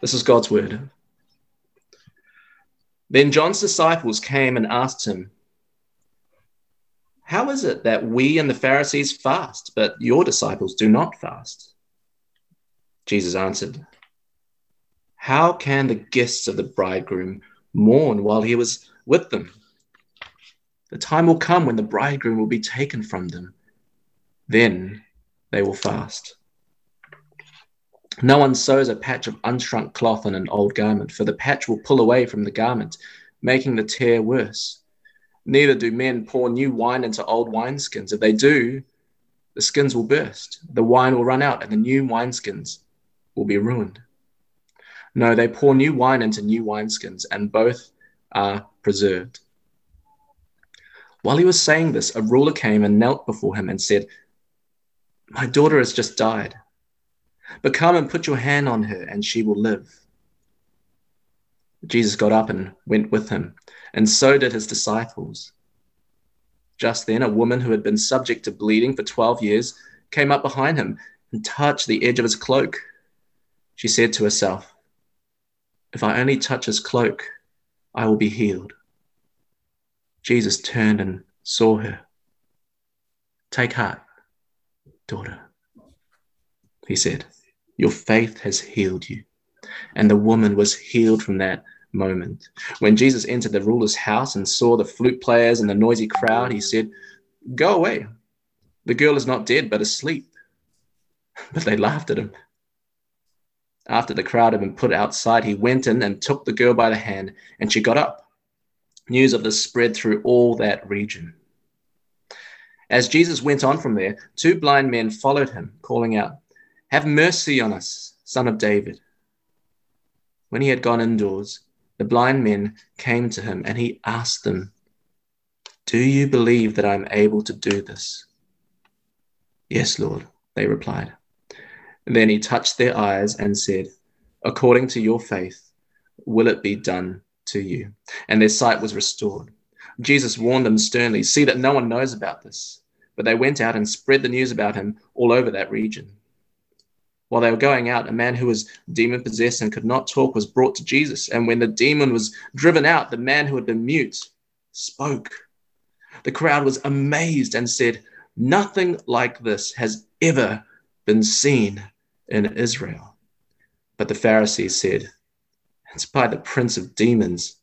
This is God's word. Then John's disciples came and asked him, How is it that we and the Pharisees fast, but your disciples do not fast? Jesus answered, How can the guests of the bridegroom mourn while he was with them? The time will come when the bridegroom will be taken from them. Then they will fast. No one sews a patch of unshrunk cloth on an old garment, for the patch will pull away from the garment, making the tear worse. Neither do men pour new wine into old wineskins. If they do, the skins will burst, the wine will run out, and the new wineskins will be ruined. No, they pour new wine into new wineskins, and both are preserved. While he was saying this, a ruler came and knelt before him and said, My daughter has just died but come and put your hand on her, and she will live. Jesus got up and went with him, and so did his disciples. Just then, a woman who had been subject to bleeding for 12 years came up behind him and touched the edge of his cloak. She said to herself, If I only touch his cloak, I will be healed. Jesus turned and saw her. Take heart, daughter, he said. Your faith has healed you. And the woman was healed from that moment. When Jesus entered the ruler's house and saw the flute players and the noisy crowd, he said, Go away. The girl is not dead, but asleep. But they laughed at him. After the crowd had been put outside, he went in and took the girl by the hand, and she got up. News of this spread through all that region. As Jesus went on from there, two blind men followed him, calling out, have mercy on us, son of David. When he had gone indoors, the blind men came to him, and he asked them, Do you believe that I am able to do this? Yes, Lord, they replied. then he touched their eyes and said, According to your faith, will it be done to you? And their sight was restored. Jesus warned them sternly, See that no one knows about this. But they went out and spread the news about him all over that region. While they were going out, a man who was demon possessed and could not talk was brought to Jesus. And when the demon was driven out, the man who had been mute spoke. The crowd was amazed and said, Nothing like this has ever been seen in Israel. But the Pharisees said, It's by the prince of demons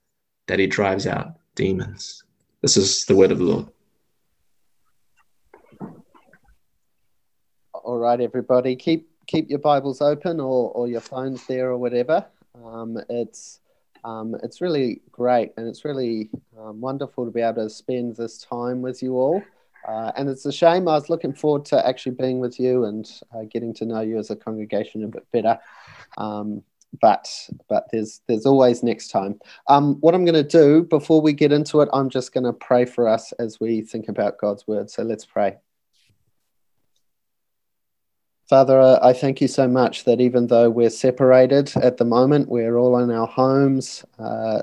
that he drives out demons. This is the word of the Lord. All right, everybody, keep keep your Bibles open or, or your phones there or whatever. Um, it's um, it's really great and it's really um, wonderful to be able to spend this time with you all. Uh, and it's a shame. I was looking forward to actually being with you and uh, getting to know you as a congregation a bit better. Um, but but there's there's always next time. Um, what I'm going to do before we get into it, I'm just going to pray for us as we think about God's word. So let's pray. Father, I thank you so much that even though we're separated at the moment, we're all in our homes, uh,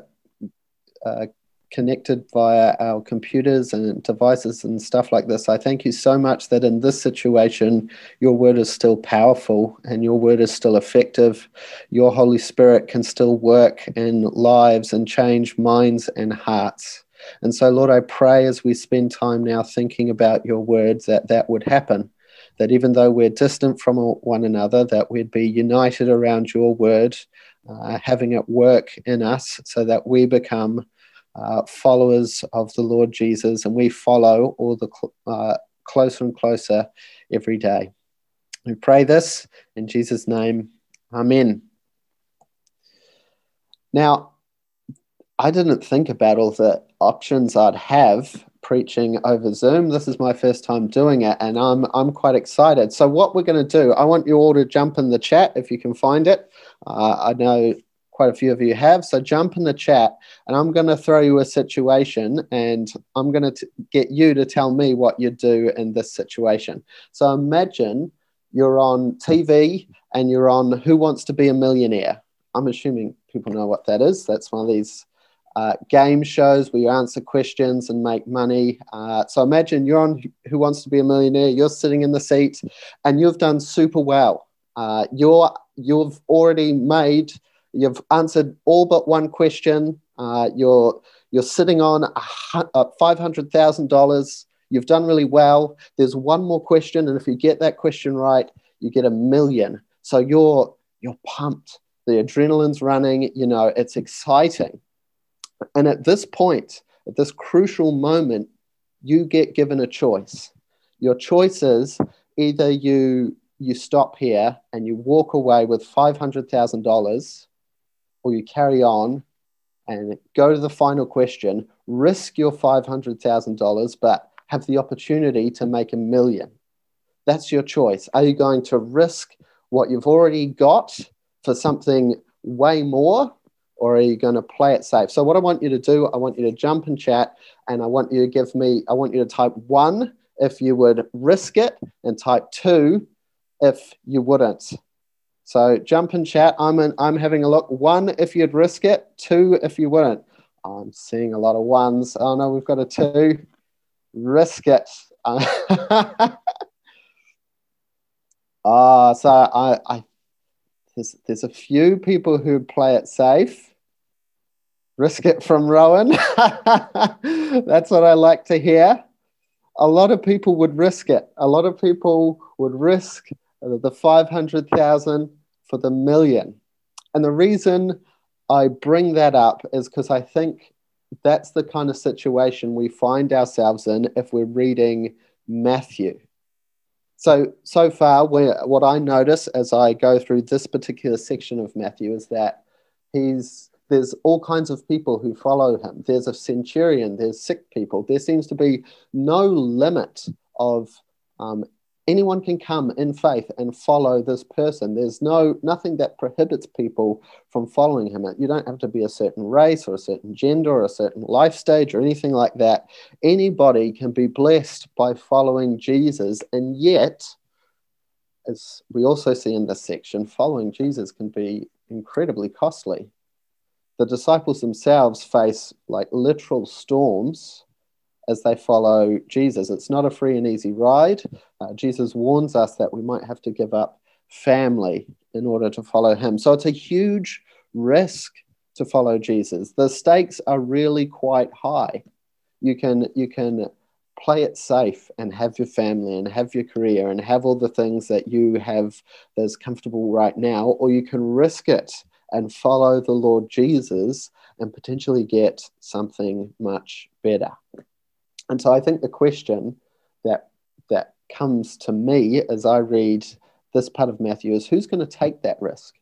uh, connected via our computers and devices and stuff like this. I thank you so much that in this situation, your word is still powerful and your word is still effective. Your Holy Spirit can still work in lives and change minds and hearts. And so, Lord, I pray as we spend time now thinking about your words that that would happen that even though we're distant from one another, that we'd be united around your word, uh, having it work in us so that we become uh, followers of the Lord Jesus and we follow all the cl- uh, closer and closer every day. We pray this in Jesus' name. Amen. Now, I didn't think about all the options I'd have preaching over Zoom. This is my first time doing it, and I'm I'm quite excited. So, what we're going to do, I want you all to jump in the chat if you can find it. Uh, I know quite a few of you have, so jump in the chat, and I'm going to throw you a situation, and I'm going to get you to tell me what you do in this situation. So, imagine you're on TV and you're on Who Wants to Be a Millionaire. I'm assuming people know what that is. That's one of these uh, game shows where you answer questions and make money. Uh, so imagine you're on Who Wants to Be a Millionaire, you're sitting in the seat and you've done super well. Uh, you're, you've already made You've answered all but one question. Uh, you're you're sitting on uh, five hundred thousand dollars. You've done really well. There's one more question, and if you get that question right, you get a million. So you're you're pumped. The adrenaline's running. You know it's exciting. And at this point, at this crucial moment, you get given a choice. Your choice is either you you stop here and you walk away with $500,000 or you carry on and go to the final question, risk your $500,000, but have the opportunity to make a million. That's your choice. Are you going to risk what you've already got for something way more, or are you going to play it safe? So, what I want you to do, I want you to jump and chat, and I want you to give me, I want you to type one if you would risk it, and type two if you wouldn't. So jump and chat. I'm in, I'm having a look. One if you'd risk it. Two if you wouldn't. I'm seeing a lot of ones. Oh no, we've got a two. Risk it. Ah, so I, I there's there's a few people who play it safe. Risk it from Rowan. That's what I like to hear. A lot of people would risk it. A lot of people would risk the 500,000 for the million. And the reason I bring that up is because I think that's the kind of situation we find ourselves in if we're reading Matthew. So, so far, what I notice as I go through this particular section of Matthew is that he's there's all kinds of people who follow him. There's a centurion, there's sick people. There seems to be no limit of um, anyone can come in faith and follow this person. There's no nothing that prohibits people from following him. You don't have to be a certain race or a certain gender or a certain life stage or anything like that. Anybody can be blessed by following jesus. And yet as we also see in this section following jesus can be incredibly costly the disciples themselves face like literal storms as they follow Jesus. It's not a free and easy ride. Uh, Jesus warns us that we might have to give up family in order to follow him. So it's a huge risk to follow Jesus. The stakes are really quite high. You can you can play it safe and have your family and have your career and have all the things that you have that's comfortable right now, or you can risk it and follow the Lord Jesus and potentially get something much better. And so I think the question that that comes to me as I read this part of Matthew is who's going to take that risk?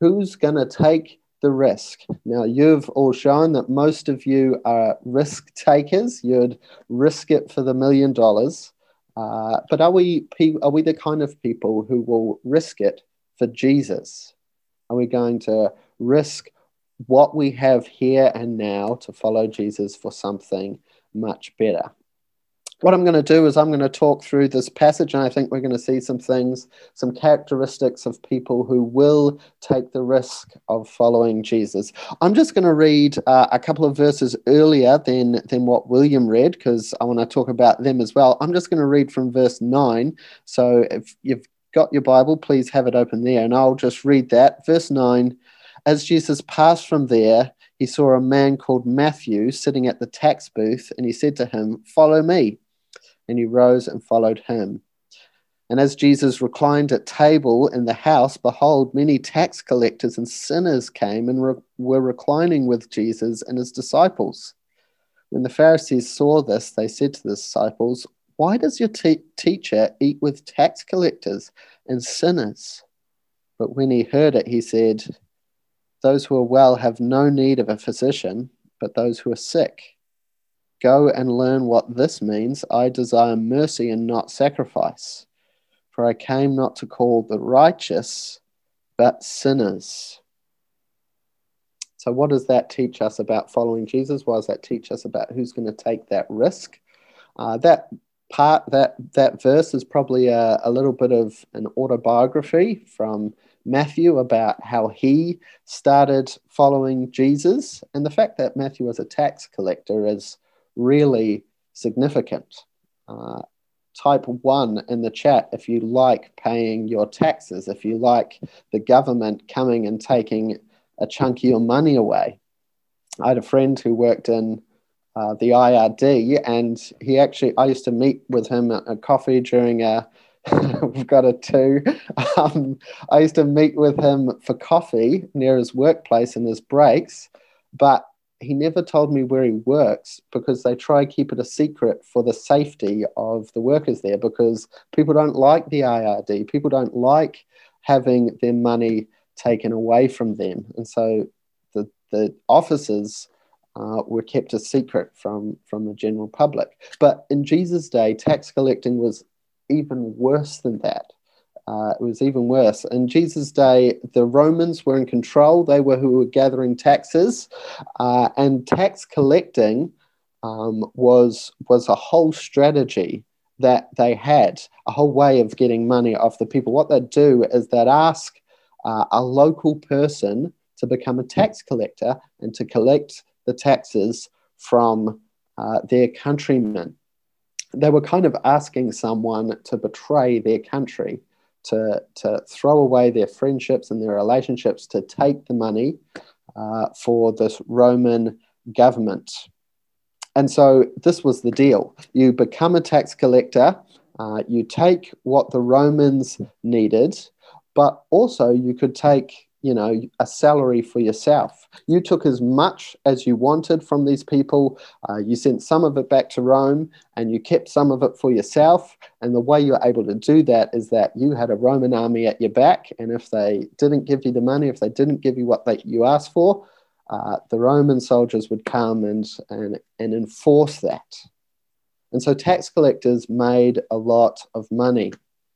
Who's going to take the risk? Now, you've all shown that most of you are risk takers. You'd risk it for the million dollars. Uh, but are we, are we the kind of people who will risk it for Jesus? Are we going to risk what we have here and now to follow Jesus for something much better. What I'm going to do is I'm going to talk through this passage, and I think we're going to see some things, some characteristics of people who will take the risk of following Jesus. I'm just going to read uh, a couple of verses earlier than, than what William read, because I want to talk about them as well. I'm just going to read from verse 9. So if you've got your Bible, please have it open there, and I'll just read that. Verse 9 As Jesus passed from there, he saw a man called Matthew sitting at the tax booth, and he said to him, Follow me. And he rose and followed him. And as Jesus reclined at table in the house, behold, many tax collectors and sinners came and re- were reclining with Jesus and his disciples. When the Pharisees saw this, they said to the disciples, Why does your teacher eat with tax collectors and sinners? But when he heard it, he said, those who are well have no need of a physician, but those who are sick. Go and learn what this means. I desire mercy and not sacrifice. For I came not to call the righteous, but sinners. So, what does that teach us about following Jesus? What does that teach us about who's going to take that risk? Uh, that part, that that verse is probably a, a little bit of an autobiography from Matthew about how he started following Jesus. And the fact that Matthew was a tax collector is really significant. Uh, type one in the chat if you like paying your taxes, if you like the government coming and taking a chunk of your money away. I had a friend who worked in uh, the IRD, and he actually, I used to meet with him at a coffee during a, we've got a two. Um, I used to meet with him for coffee near his workplace in his breaks, but he never told me where he works because they try to keep it a secret for the safety of the workers there because people don't like the IRD. People don't like having their money taken away from them. And so the, the officers uh, were kept a secret from, from the general public. But in Jesus' day, tax collecting was even worse than that. Uh, it was even worse. In Jesus' day, the Romans were in control. They were who were gathering taxes, uh, and tax collecting um, was was a whole strategy that they had, a whole way of getting money off the people. What they'd do is they'd ask uh, a local person to become a tax collector and to collect the taxes from uh, their countrymen. They were kind of asking someone to betray their country to, to throw away their friendships and their relationships to take the money uh, for this Roman government. And so this was the deal. You become a tax collector, uh, you take what the Romans needed, but also you could take you know a salary for yourself. You took as much as you wanted from these people. Uh, you sent some of it back to rome and you kept some of it for yourself. And the way you're able to do that is that you had a roman army at your back. And if they didn't give you the money if they didn't give you what they, you asked for uh, the roman soldiers would come and, and, and enforce that. And so tax collectors made a lot of money.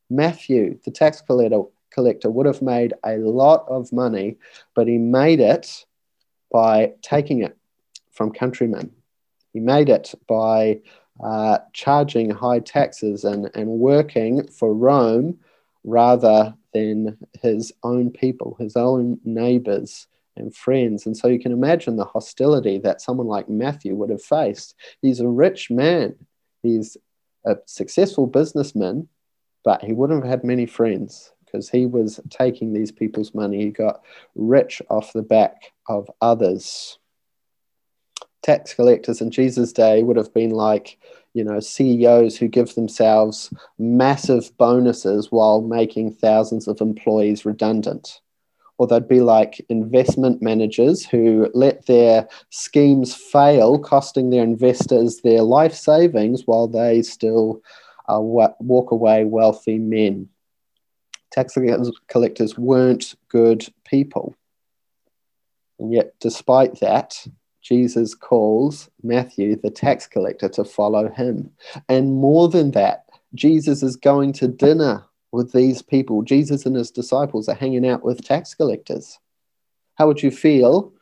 Matthew the tax collector collector would have made a lot of money, but he made it by taking it from countrymen. He made it by uh, charging high taxes and, and working for Rome rather than his own people, his own neighbors and friends. And so you can imagine the hostility that someone like Matthew would have faced. He's a rich man, he's a successful businessman, but he wouldn't have had many friends because he was taking these people's money. He got rich off the back of others. Tax collectors in Jesus' day would have been like, you know, CEOs who give themselves massive bonuses while making thousands of employees redundant. Or they'd be like investment managers who let their schemes fail, costing their investors their life savings while they still uh, walk away wealthy men tax collectors weren't good people. And yet, despite that, Jesus calls Matthew, the tax collector, to follow him. And more than that, Jesus is going to dinner with these people. Jesus and his disciples are hanging out with tax collectors. How would you feel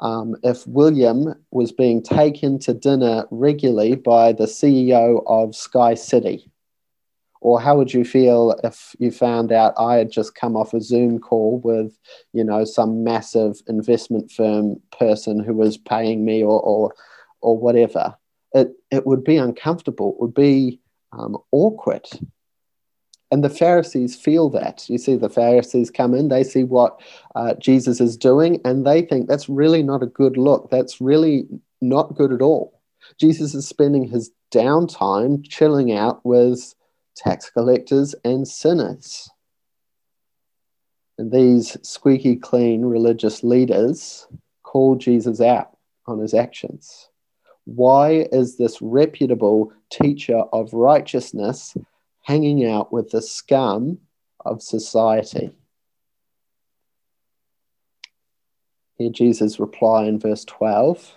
um, if William was being taken to dinner regularly by the CEO of Sky City? Or how would you feel if you found out I had just come off a Zoom call with, you know, some massive investment firm person who was paying me or or, or whatever? It it would be uncomfortable. It would be um, awkward. And the Pharisees feel that. You see, the Pharisees come in, they see what uh, Jesus is doing, and they think that's really not a good look. That's really not good at all. Jesus is spending his downtime chilling out with tax collectors, and sinners. And these squeaky clean religious leaders call Jesus out on his actions. Why is this reputable teacher of righteousness hanging out with the scum of society? Here, Jesus' reply in verse 12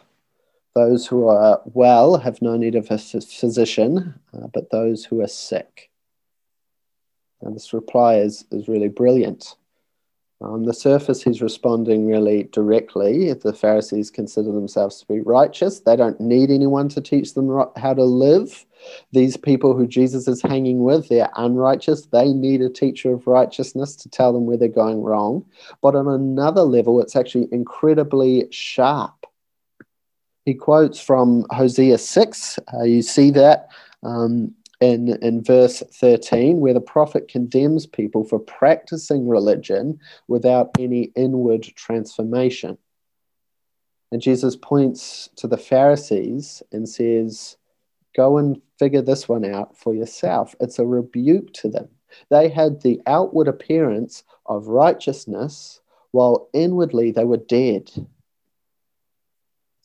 Those who are well have no need of a physician, uh, but those who are sick. And this reply is, is really brilliant. On the surface, he's responding really directly. The Pharisees consider themselves to be righteous. They don't need anyone to teach them how to live. These people who Jesus is hanging with, they're unrighteous. They need a teacher of righteousness to tell them where they're going wrong. But on another level, it's actually incredibly sharp. He quotes from Hosea 6. Uh, you see that. Um, in, in verse 13, where the prophet condemns people for practicing religion without any inward transformation. And Jesus points to the Pharisees and says, Go and figure this one out for yourself. It's a rebuke to them. They had the outward appearance of righteousness, while inwardly they were dead.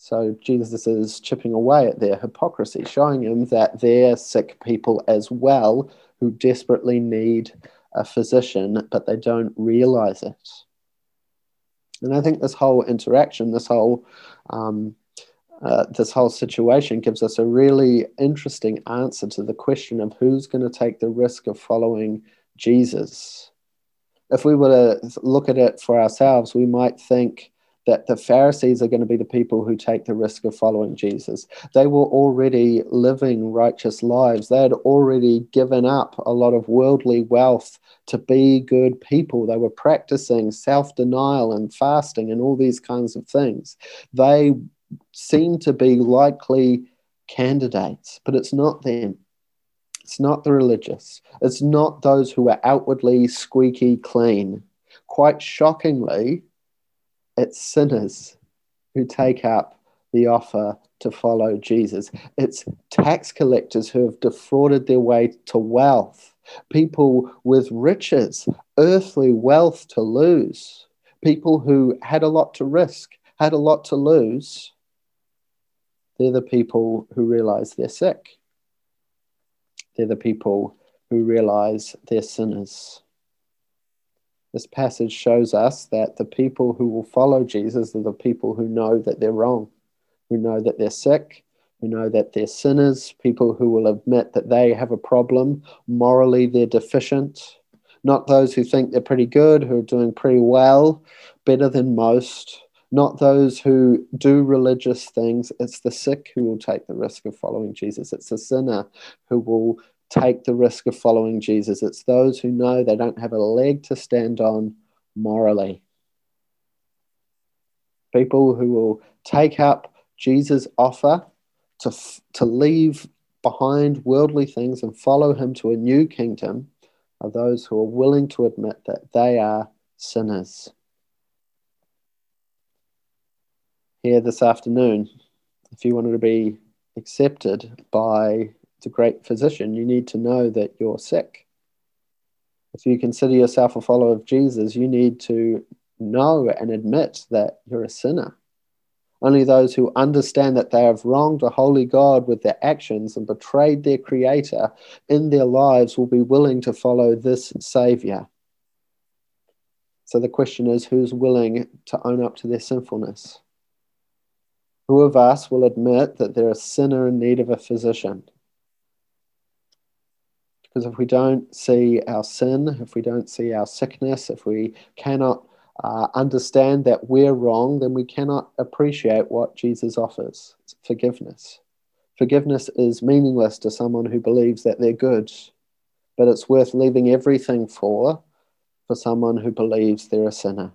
So Jesus is chipping away at their hypocrisy, showing them that they're sick people as well who desperately need a physician, but they don't realize it. And I think this whole interaction, this whole um, uh, this whole situation gives us a really interesting answer to the question of who's going to take the risk of following Jesus. If we were to look at it for ourselves, we might think that the Pharisees are going to be the people who take the risk of following Jesus. They were already living righteous lives. They had already given up a lot of worldly wealth to be good people. They were practicing self denial and fasting and all these kinds of things. They seem to be likely candidates, but it's not them. It's not the religious. It's not those who are outwardly squeaky clean. Quite shockingly, it's sinners who take up the offer to follow Jesus. It's tax collectors who have defrauded their way to wealth, people with riches, earthly wealth to lose, people who had a lot to risk, had a lot to lose. They're the people who realize they're sick. They're the people who realize they're sinners. This passage shows us that the people who will follow Jesus are the people who know that they're wrong, who know that they're sick, who know that they're sinners, people who will admit that they have a problem, morally they're deficient, not those who think they're pretty good, who are doing pretty well, better than most, not those who do religious things. It's the sick who will take the risk of following Jesus. It's the sinner who will take the risk of following Jesus. It's those who know they don't have a leg to stand on morally. People who will take up Jesus' offer to, to leave behind worldly things and follow him to a new kingdom are those who are willing to admit that they are sinners. Here this afternoon, if you wanted to be accepted by a great physician, you need to know that you're sick. If you consider yourself a follower of Jesus, you need to know and admit that you're a sinner. Only those who understand that they have wronged a holy God with their actions and betrayed their Creator in their lives will be willing to follow this Savior. So the question is who's willing to own up to their sinfulness? Who of us will admit that they're a sinner in need of a physician? Because if we don't see our sin, if we don't see our sickness, if we cannot uh, understand that we're wrong, then we cannot appreciate what Jesus offers it's forgiveness. Forgiveness is meaningless to someone who believes that they're good, but it's worth leaving everything for for someone who believes they're a sinner.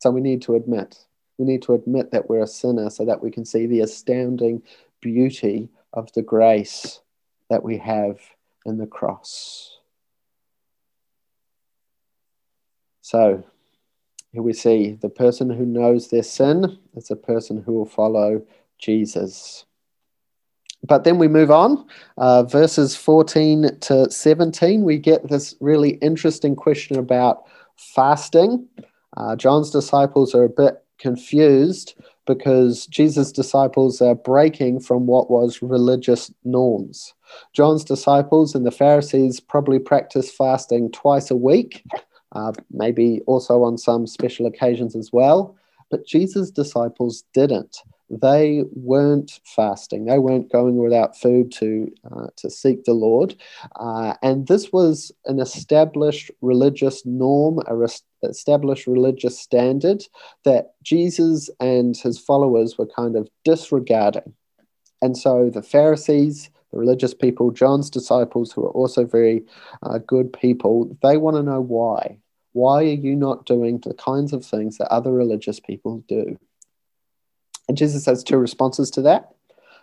So we need to admit. We need to admit that we're a sinner so that we can see the astounding beauty of the grace that we have and the cross. So here we see the person who knows their sin is a person who will follow Jesus. But then we move on, uh, verses 14 to 17, we get this really interesting question about fasting. Uh, John's disciples are a bit confused because Jesus' disciples are breaking from what was religious norms. John's disciples and the Pharisees probably practiced fasting twice a week, uh, maybe also on some special occasions as well. But Jesus' disciples didn't. They weren't fasting. They weren't going without food to uh, to seek the Lord, uh, and this was an established religious norm, a established religious standard that Jesus and his followers were kind of disregarding. And so the Pharisees, the religious people, John's disciples, who are also very uh, good people, they want to know why. Why are you not doing the kinds of things that other religious people do? And Jesus has two responses to that.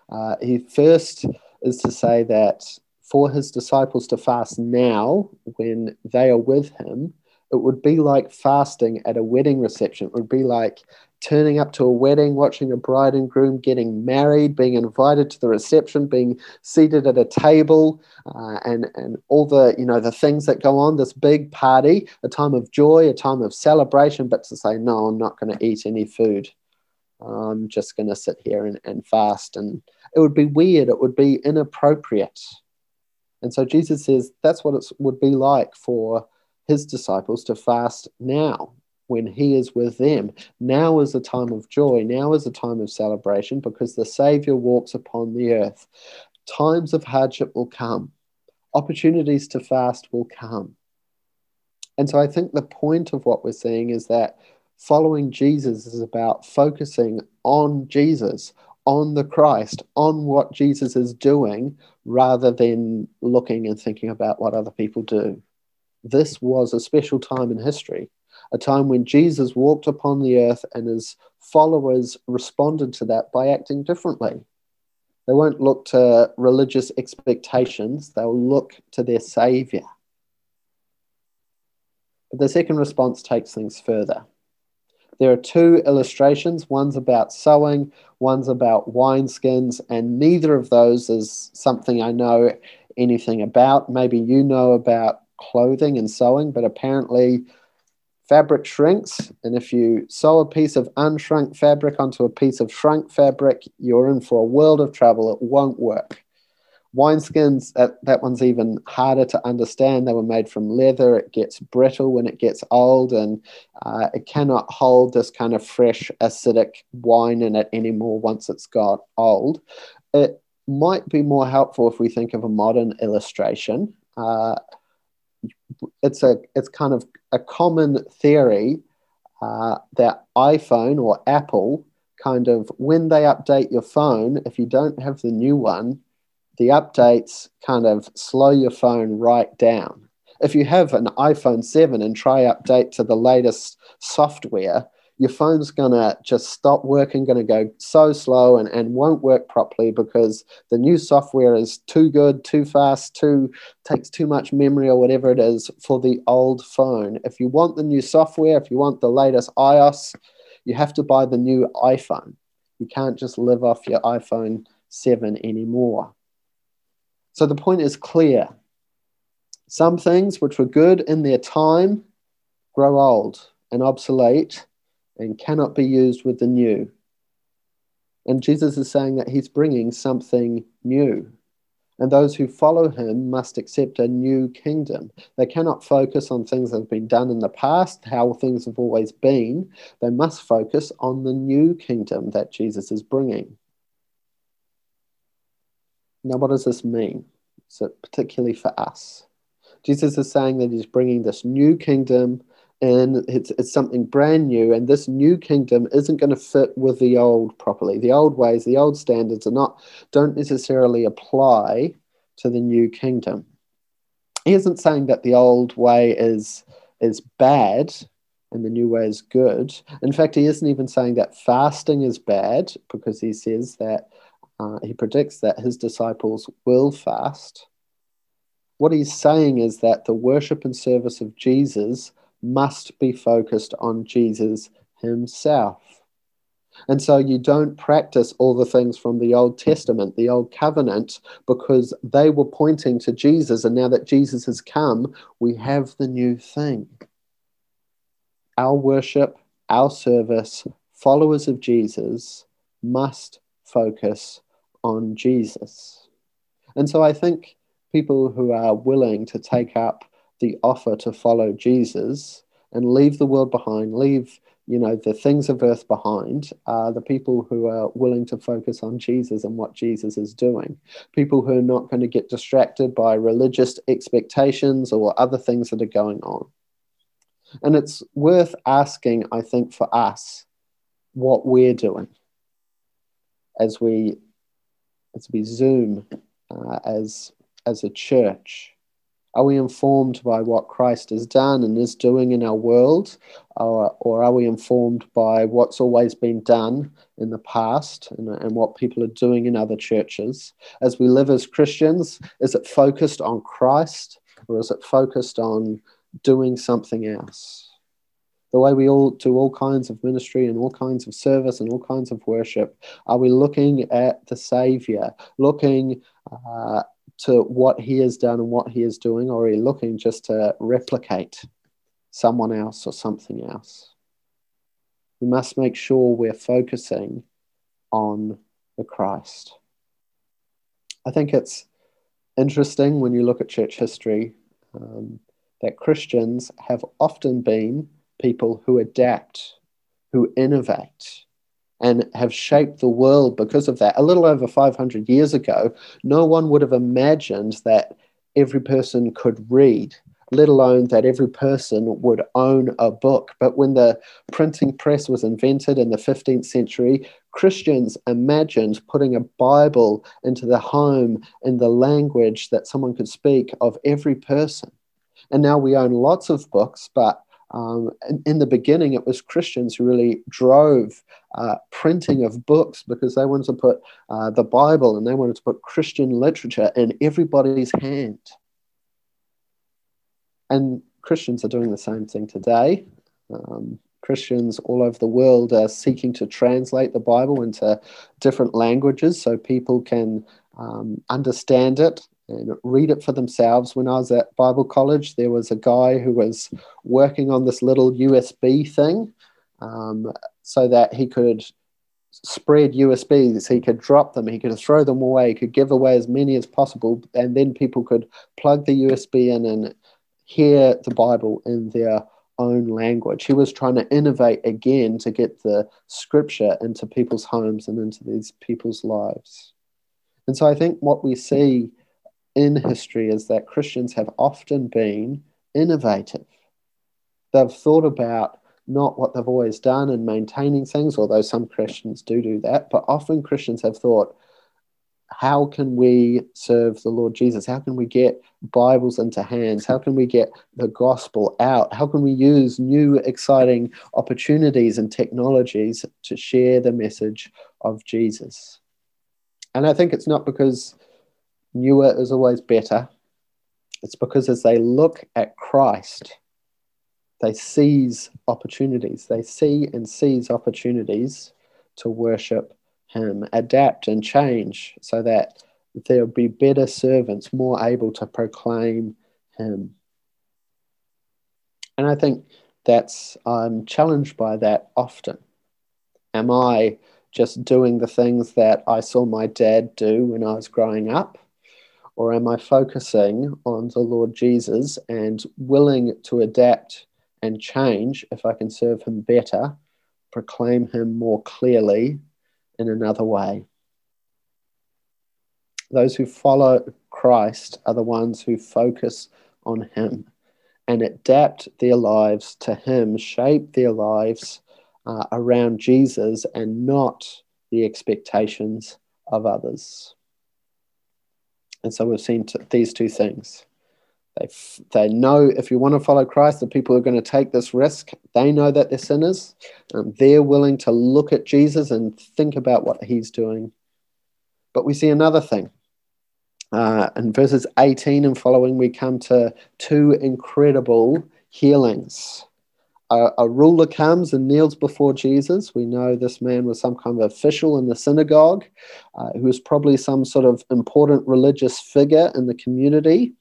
Uh, he first is to say that for his disciples to fast now when they are with him, it would be like fasting at a wedding reception. It would be like turning up to a wedding, watching a bride and groom getting married, being invited to the reception, being seated at a table, uh, and and all the you know the things that go on. This big party, a time of joy, a time of celebration, but to say no, I'm not going to eat any food. I'm just going to sit here and, and fast, and it would be weird. It would be inappropriate. And so Jesus says that's what it would be like for his disciples to fast now when he is with them. Now is a time of joy. Now is a time of celebration because the Savior walks upon the earth. Times of hardship will come, opportunities to fast will come. And so I think the point of what we're seeing is that following Jesus is about focusing on Jesus, on the Christ, on what Jesus is doing, rather than looking and thinking about what other people do. This was a special time in history a time when Jesus walked upon the earth and his followers responded to that by acting differently. They won't look to religious expectations, they'll look to their Savior. But the second response takes things further. There are two illustrations one's about sewing, one's about wineskins, and neither of those is something I know anything about. Maybe you know about clothing and sewing, but apparently fabric shrinks. And if you sew a piece of unshrunk fabric onto a piece of shrunk fabric, you're in for a world of trouble. It won't work. Wineskins, that, that one's even harder to understand. They were made from leather. It gets brittle when it gets old, and uh, it cannot hold this kind of fresh, acidic wine in it anymore once it's got old. It might be more helpful if we think of a modern illustration. Uh, it's a it's kind of a common theory uh, that iPhone or Apple kind of when they update your phone, if you don't have the new one, the updates kind of slow your phone right down. If you have an iPhone 7 and try update to the latest software, your phone's gonna just stop working, gonna go so slow and, and won't work properly because the new software is too good, too fast, too takes too much memory or whatever it is for the old phone. If you want the new software, if you want the latest iOS, you have to buy the new iPhone. You can't just live off your iPhone 7 anymore. So the point is clear. Some things which were good in their time grow old and obsolete and cannot be used with the new. And Jesus is saying that he's bringing something new. And those who follow him must accept a new kingdom. They cannot focus on things that have been done in the past, how things have always been. They must focus on the new kingdom that Jesus is bringing. Now, what does this mean? So, particularly for us, Jesus is saying that he's bringing this new kingdom and it's, it's something brand new and this new kingdom isn't going to fit with the old properly. The old ways the old standards are not don't necessarily apply to the new kingdom. He isn't saying that the old way is is bad and the new way is good. In fact he isn't even saying that fasting is bad because he says that uh, he predicts that his disciples will fast what he's saying is that the worship and service of jesus must be focused on Jesus himself. And so you don't practice all the things from the Old Testament, the Old Covenant, because they were pointing to Jesus. And now that Jesus has come, we have the new thing. Our worship, our service, followers of Jesus must focus on Jesus. And so I think people who are willing to take up the offer to follow Jesus and leave the world behind, leave you know the things of earth behind are the people who are willing to focus on Jesus and what Jesus is doing. People who are not going to get distracted by religious expectations or other things that are going on. And it's worth asking, I think, for us what we're doing as we as we zoom uh, as as a church Are we informed by what Christ has done and is doing in our world? Or, or are we informed by what's always been done in the past and, and what people are doing in other churches? As we live as Christians, is it focused on Christ or is it focused on doing something else? The way we all do all kinds of ministry and all kinds of service and all kinds of worship, are we looking at the Savior, looking uh, to what he has done and what he is doing, or are we looking just to replicate someone else or something else? We must make sure we're focusing on the Christ. I think it's interesting when you look at church history um, that Christians have often been people who adapt, who innovate, and have shaped the world because of that. A little over 500 years ago, no one would have imagined that every person could read, let alone that every person would own a book. But when the printing press was invented in the 15th century, Christians imagined putting a Bible into the home in the language that someone could speak of every person. And now we own lots of books, but um, in, the beginning, it was Christians who really drove uh, printing of books because they wanted to put uh, the Bible and they wanted to put Christian literature in everybody's hand. And Christians are doing the same thing today. Um, Christians all over the world are seeking to translate the Bible into different languages so people can um, understand it read it for themselves. When I was at Bible college, there was a guy who was working on this little USB thing um, so that he could spread USBs. He could drop them, he could throw them away, he could give away as many as possible, and then people could plug the USB in and hear the Bible in their own language. He was trying to innovate again to get the scripture into people's homes and into these people's lives. And so I think what we see in history is that Christians have often been innovative. They've thought about not what they've always done and maintaining things, although some Christians do do that, but often Christians have thought, how can we serve the Lord Jesus? How can we get Bibles into hands? How can we get the gospel out? How can we use new, exciting opportunities and technologies to share the message of Jesus? And I think it's not because newer is always better. It's because as they look at Christ, they seize opportunities. They see and seize opportunities to worship Him, adapt and change so that there'll be better servants, more able to proclaim Him. And I think that's, I'm challenged by that often. Am I just doing the things that I saw my dad do when I was growing up? Or am I focusing on the Lord Jesus and willing to adapt and change if I can serve him better, proclaim him more clearly in another way? Those who follow Christ are the ones who focus on him and adapt their lives to him, shape their lives uh, around Jesus and not the expectations of others. And so we've seen t- these two things. They, f- they know if you want to follow Christ, the people who are going to take this risk, they know that they're sinners. Um, they're willing to look at Jesus and think about what he's doing. But we see another thing. Uh, in verses 18 and following, we come to two incredible healings a, ruler comes and kneels before Jesus. We know this man was some kind of official in the synagogue, uh, who was probably some sort of important religious figure in the community.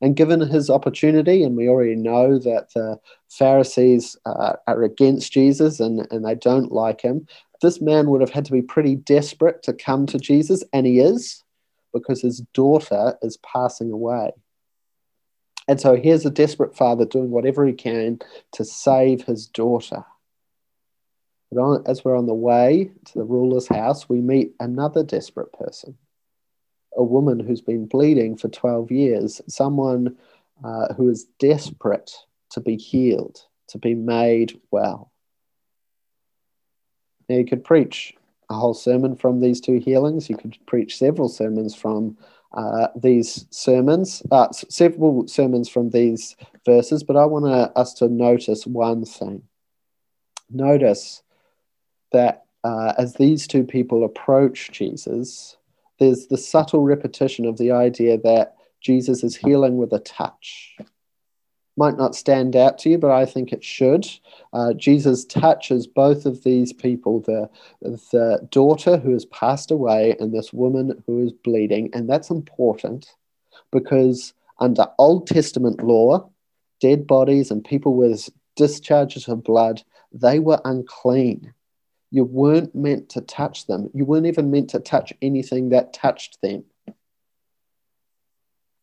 And given his opportunity, and we already know that the Pharisees uh, are against Jesus and, and they don't like him, this man would have had to be pretty desperate to come to Jesus, and he is, because his daughter is passing away. And so here's a desperate father doing whatever he can to save his daughter. But on, as we're on the way to the ruler's house, we meet another desperate person, a woman who's been bleeding for 12 years, someone uh, who is desperate to be healed, to be made well. Now, you could preach a whole sermon from these two healings. You could preach several sermons from uh, these sermons, uh, several sermons from these verses, but I want us to notice one thing. Notice that uh, as these two people approach Jesus, there's the subtle repetition of the idea that Jesus is healing with a touch. Might not stand out to you, but I think it should. Uh, Jesus touches both of these people the, the daughter who has passed away and this woman who is bleeding. And that's important because under Old Testament law, dead bodies and people with discharges of blood, they were unclean. You weren't meant to touch them. You weren't even meant to touch anything that touched them.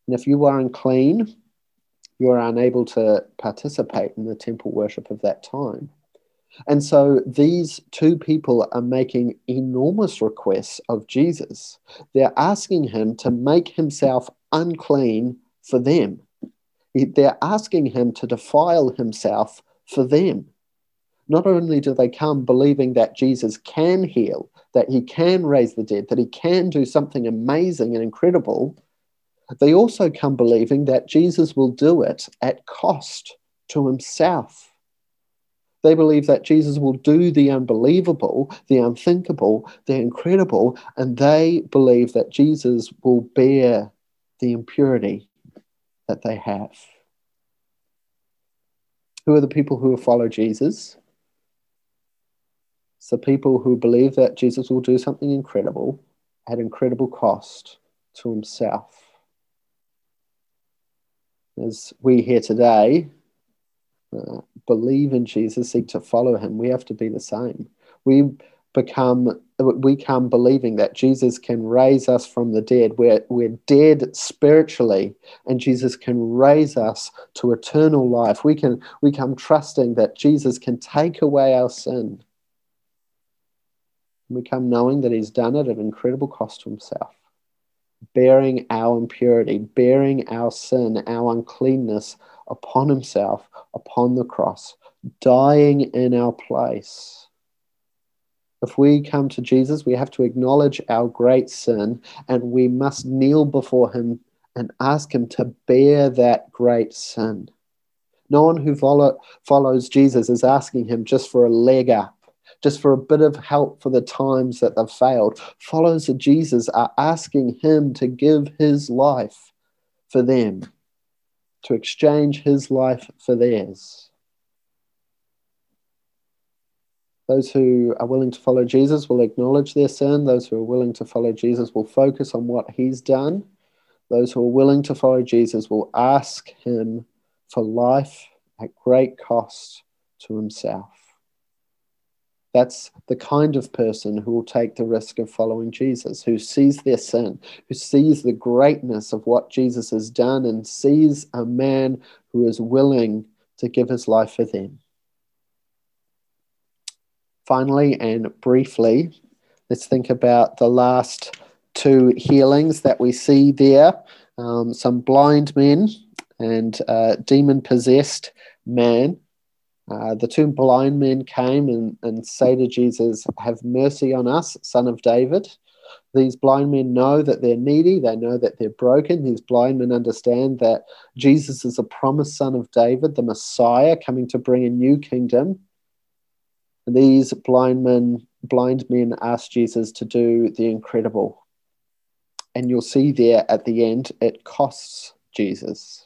And if you were unclean, you are unable to participate in the temple worship of that time. And so these two people are making enormous requests of Jesus. They're asking him to make himself unclean for them. They're asking him to defile himself for them. Not only do they come believing that Jesus can heal, that he can raise the dead, that he can do something amazing and incredible, they also come believing that Jesus will do it at cost to himself. They believe that Jesus will do the unbelievable, the unthinkable, the incredible, and they believe that Jesus will bear the impurity that they have. Who are the people who follow Jesus? It's the people who believe that Jesus will do something incredible at incredible cost to himself. As we here today uh, believe in Jesus, seek to follow him, we have to be the same. We become we come believing that Jesus can raise us from the dead. We're, we're dead spiritually, and Jesus can raise us to eternal life. We can we come trusting that Jesus can take away our sin we come knowing that He's done it at incredible cost to Himself, bearing our impurity, bearing our sin, our uncleanness upon Himself, upon the cross, dying in our place. If we come to Jesus, we have to acknowledge our great sin and we must kneel before Him and ask Him to bear that great sin. No one who follow, follows Jesus is asking Him just for a leg up just for a bit of help for the times that they've failed. Followers of Jesus are asking him to give his life for them, to exchange his life for theirs. Those who are willing to follow Jesus will acknowledge their sin. Those who are willing to follow Jesus will focus on what he's done. Those who are willing to follow Jesus will ask him for life at great cost to himself. That's the kind of person who will take the risk of following Jesus, who sees their sin, who sees the greatness of what Jesus has done, and sees a man who is willing to give his life for them. Finally, and briefly, let's think about the last two healings that we see there um, some blind men and demon possessed man uh, the two blind men came and, and say to Jesus, Have mercy on us, son of David. These blind men know that they're needy, they know that they're broken. These blind men understand that Jesus is a promised son of David, the Messiah coming to bring a new kingdom. And these blind men, blind men ask Jesus to do the incredible. And you'll see there at the end, it costs Jesus.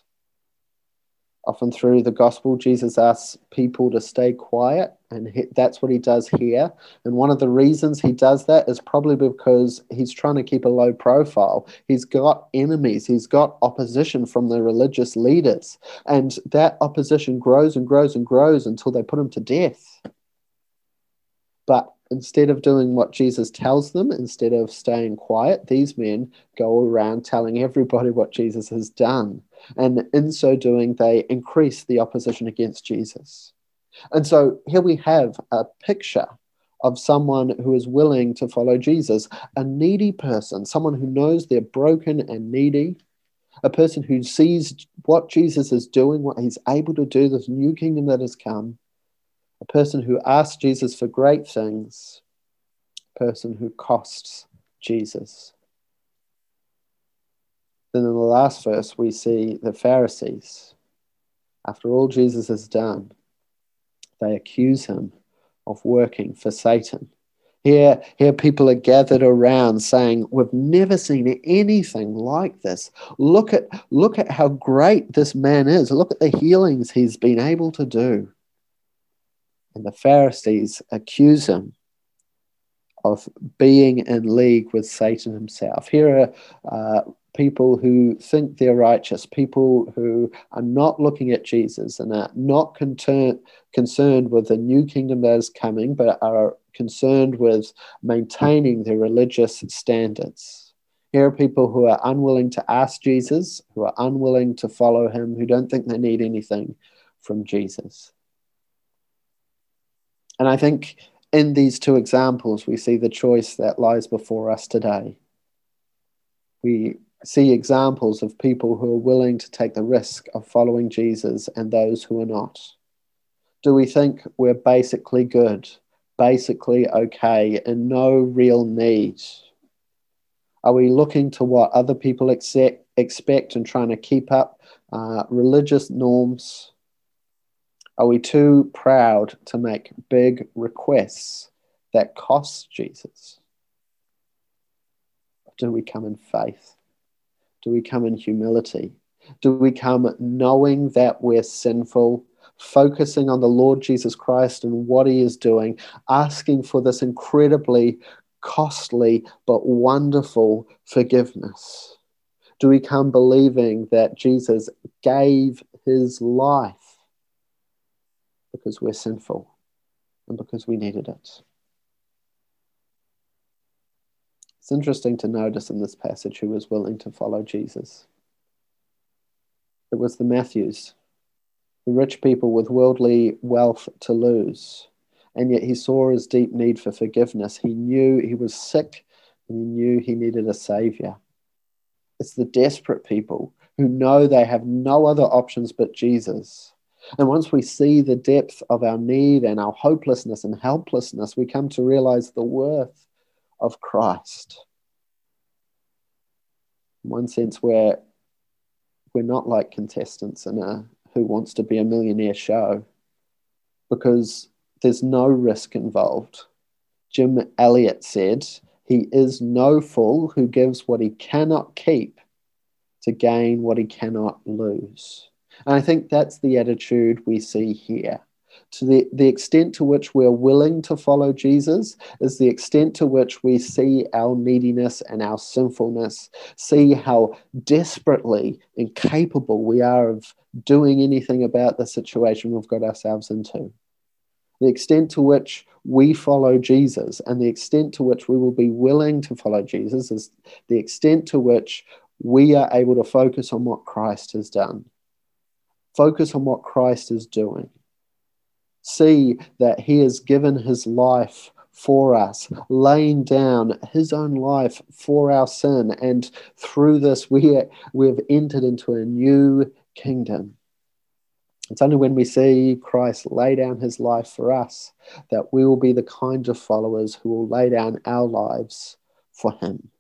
Often through the gospel, Jesus asks people to stay quiet, and he, that's what he does here. And one of the reasons he does that is probably because he's trying to keep a low profile. He's got enemies, he's got opposition from the religious leaders, and that opposition grows and grows and grows until they put him to death. But instead of doing what Jesus tells them, instead of staying quiet, these men go around telling everybody what Jesus has done. And in so doing, they increase the opposition against Jesus. And so here we have a picture of someone who is willing to follow Jesus, a needy person, someone who knows they're broken and needy, a person who sees what Jesus is doing, what he's able to do, this new kingdom that has come, a person who asks Jesus for great things, a person who costs Jesus. Then in the last verse, we see the Pharisees. After all Jesus has done, they accuse him of working for Satan. Here, here people are gathered around saying, We've never seen anything like this. Look at, look at how great this man is. Look at the healings he's been able to do. And the Pharisees accuse him of being in league with Satan himself. Here are uh, people who think they're righteous, people who are not looking at Jesus and are not concerned with the new kingdom that is coming, but are concerned with maintaining their religious standards. Here are people who are unwilling to ask Jesus, who are unwilling to follow him, who don't think they need anything from Jesus. And I think in these two examples, we see the choice that lies before us today. We see examples of people who are willing to take the risk of following Jesus and those who are not. Do we think we're basically good, basically okay, and no real need? Are we looking to what other people accept, expect and trying to keep up uh, religious norms? Are we too proud to make big requests that cost Jesus? Do we come in faith? Do we come in humility? Do we come knowing that we're sinful, focusing on the Lord Jesus Christ and what he is doing, asking for this incredibly costly but wonderful forgiveness? Do we come believing that Jesus gave his life because we're sinful and because we needed it? It's interesting to notice in this passage who was willing to follow Jesus. It was the Matthews, the rich people with worldly wealth to lose. And yet he saw his deep need for forgiveness. He knew he was sick and he knew he needed a savior. It's the desperate people who know they have no other options but Jesus. And once we see the depth of our need and our hopelessness and helplessness, we come to realize the worth of Christ. In one sense, where we're not like contestants in a who wants to be a millionaire show because there's no risk involved. Jim Elliot said, He is no fool who gives what he cannot keep to gain what he cannot lose. And I think that's the attitude we see here to the, the extent to which we're willing to follow Jesus is the extent to which we see our neediness and our sinfulness, see how desperately incapable we are of doing anything about the situation we've got ourselves into. The extent to which we follow Jesus and the extent to which we will be willing to follow Jesus is the extent to which we are able to focus on what Christ has done, focus on what Christ is doing see that he has given his life for us, laying down his own life for our sin. And through this, we, we've entered into a new kingdom. It's only when we see Christ lay down his life for us that we will be the kind of followers who will lay down our lives for him.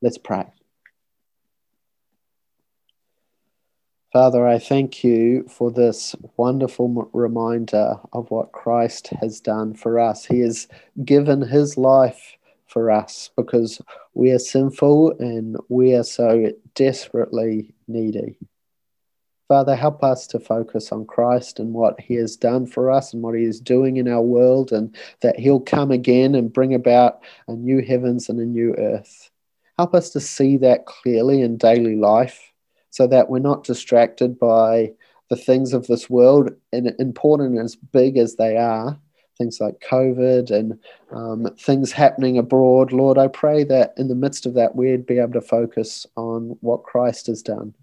Let's pray. Father, I thank you for this wonderful reminder of what Christ has done for us. He has given his life for us because we are sinful and we are so desperately needy. Father, help us to focus on Christ and what he has done for us and what he is doing in our world, and that he'll come again and bring about a new heavens and a new earth. Help us to see that clearly in daily life so that we're not distracted by the things of this world, and important as big as they are, things like COVID and um, things happening abroad. Lord, I pray that in the midst of that, we'd be able to focus on what Christ has done.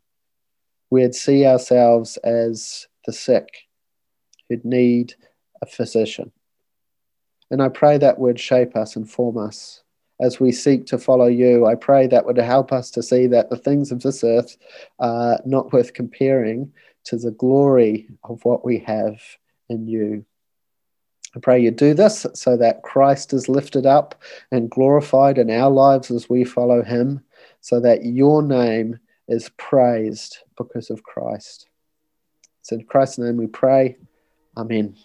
We'd see ourselves as the sick who'd need a physician. And I pray that would shape us and form us as we seek to follow you. I pray that would help us to see that the things of this earth are not worth comparing to the glory of what we have in you. I pray you do this so that Christ is lifted up and glorified in our lives as we follow him, so that your name is praised because of Christ. It's in Christ's name we pray. Amen.